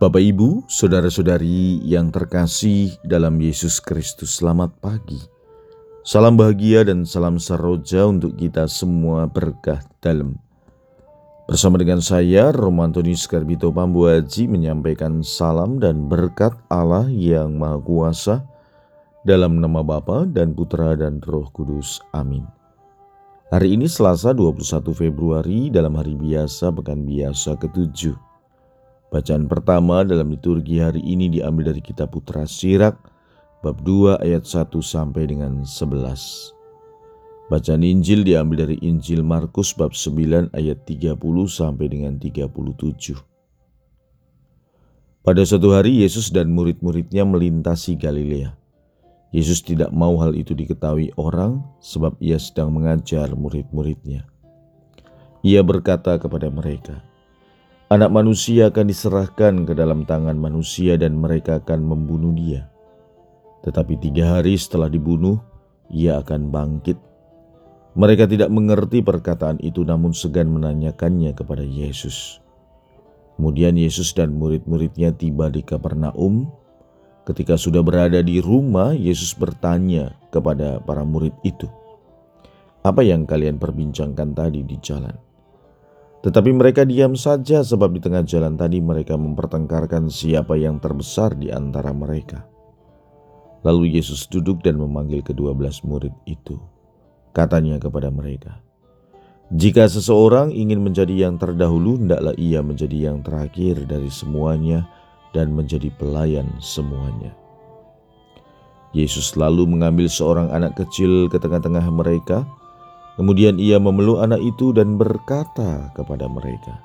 Bapak, Ibu, saudara-saudari yang terkasih dalam Yesus Kristus, selamat pagi. Salam bahagia dan salam seroja untuk kita semua berkah dalam. Bersama dengan saya, Romantoni Skarbito Pambuaji menyampaikan salam dan berkat Allah yang Maha Kuasa dalam nama Bapa dan Putra dan Roh Kudus. Amin. Hari ini Selasa 21 Februari dalam hari biasa pekan biasa ketujuh. Bacaan pertama dalam liturgi hari ini diambil dari kitab Putra Sirak bab 2 ayat 1 sampai dengan 11. Bacaan Injil diambil dari Injil Markus bab 9 ayat 30 sampai dengan 37. Pada suatu hari Yesus dan murid-muridnya melintasi Galilea. Yesus tidak mau hal itu diketahui orang sebab ia sedang mengajar murid-muridnya. Ia berkata kepada mereka, Anak manusia akan diserahkan ke dalam tangan manusia dan mereka akan membunuh dia. Tetapi tiga hari setelah dibunuh, ia akan bangkit. Mereka tidak mengerti perkataan itu namun segan menanyakannya kepada Yesus. Kemudian Yesus dan murid-muridnya tiba di Kapernaum Ketika sudah berada di rumah, Yesus bertanya kepada para murid itu, "Apa yang kalian perbincangkan tadi di jalan?" Tetapi mereka diam saja, sebab di tengah jalan tadi mereka mempertengkarkan siapa yang terbesar di antara mereka. Lalu Yesus duduk dan memanggil kedua belas murid itu. Katanya kepada mereka, "Jika seseorang ingin menjadi yang terdahulu, hendaklah ia menjadi yang terakhir dari semuanya." dan menjadi pelayan semuanya. Yesus lalu mengambil seorang anak kecil ke tengah-tengah mereka. Kemudian ia memeluk anak itu dan berkata kepada mereka,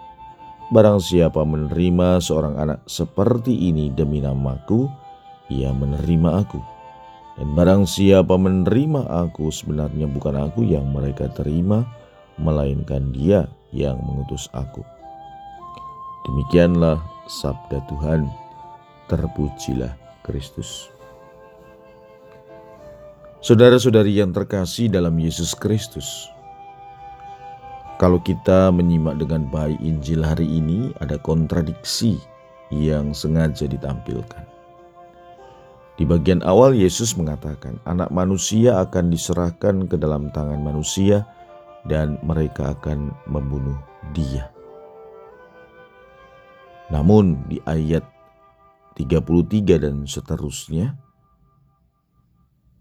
Barang siapa menerima seorang anak seperti ini demi namaku, ia menerima aku. Dan barang siapa menerima aku sebenarnya bukan aku yang mereka terima, melainkan dia yang mengutus aku. Demikianlah sabda Tuhan. Terpujilah Kristus. Saudara-saudari yang terkasih dalam Yesus Kristus, kalau kita menyimak dengan baik Injil hari ini, ada kontradiksi yang sengaja ditampilkan. Di bagian awal, Yesus mengatakan, "Anak manusia akan diserahkan ke dalam tangan manusia, dan mereka akan membunuh Dia." Namun di ayat 33 dan seterusnya,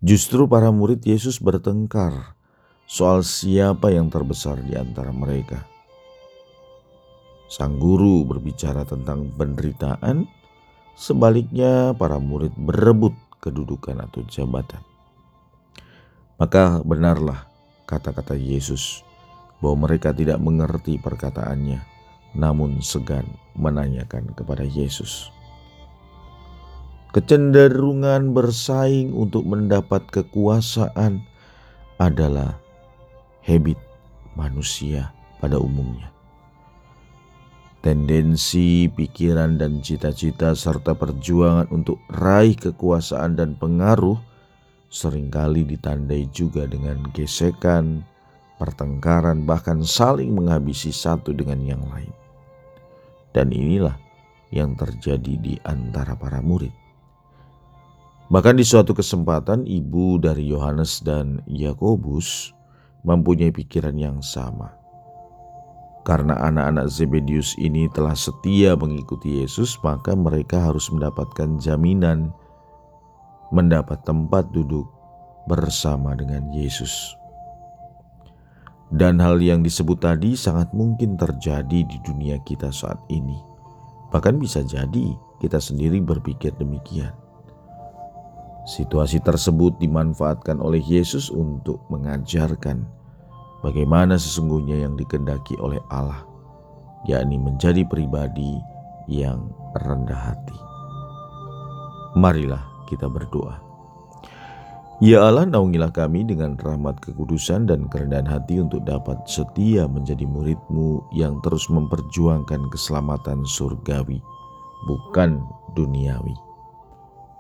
justru para murid Yesus bertengkar soal siapa yang terbesar di antara mereka. Sang guru berbicara tentang penderitaan, sebaliknya para murid berebut kedudukan atau jabatan. Maka benarlah kata-kata Yesus bahwa mereka tidak mengerti perkataannya namun segan menanyakan kepada Yesus. Kecenderungan bersaing untuk mendapat kekuasaan adalah habit manusia pada umumnya. Tendensi, pikiran, dan cita-cita serta perjuangan untuk raih kekuasaan dan pengaruh sering kali ditandai juga dengan gesekan, pertengkaran, bahkan saling menghabisi satu dengan yang lain. Dan inilah yang terjadi di antara para murid. Bahkan di suatu kesempatan ibu dari Yohanes dan Yakobus mempunyai pikiran yang sama. Karena anak-anak Zebedius ini telah setia mengikuti Yesus, maka mereka harus mendapatkan jaminan mendapat tempat duduk bersama dengan Yesus. Dan hal yang disebut tadi sangat mungkin terjadi di dunia kita saat ini. Bahkan bisa jadi kita sendiri berpikir demikian. Situasi tersebut dimanfaatkan oleh Yesus untuk mengajarkan bagaimana sesungguhnya yang dikendaki oleh Allah, yakni menjadi pribadi yang rendah hati. Marilah kita berdoa. Ya Allah, naungilah kami dengan rahmat kekudusan dan kerendahan hati untuk dapat setia menjadi muridmu yang terus memperjuangkan keselamatan surgawi, bukan duniawi.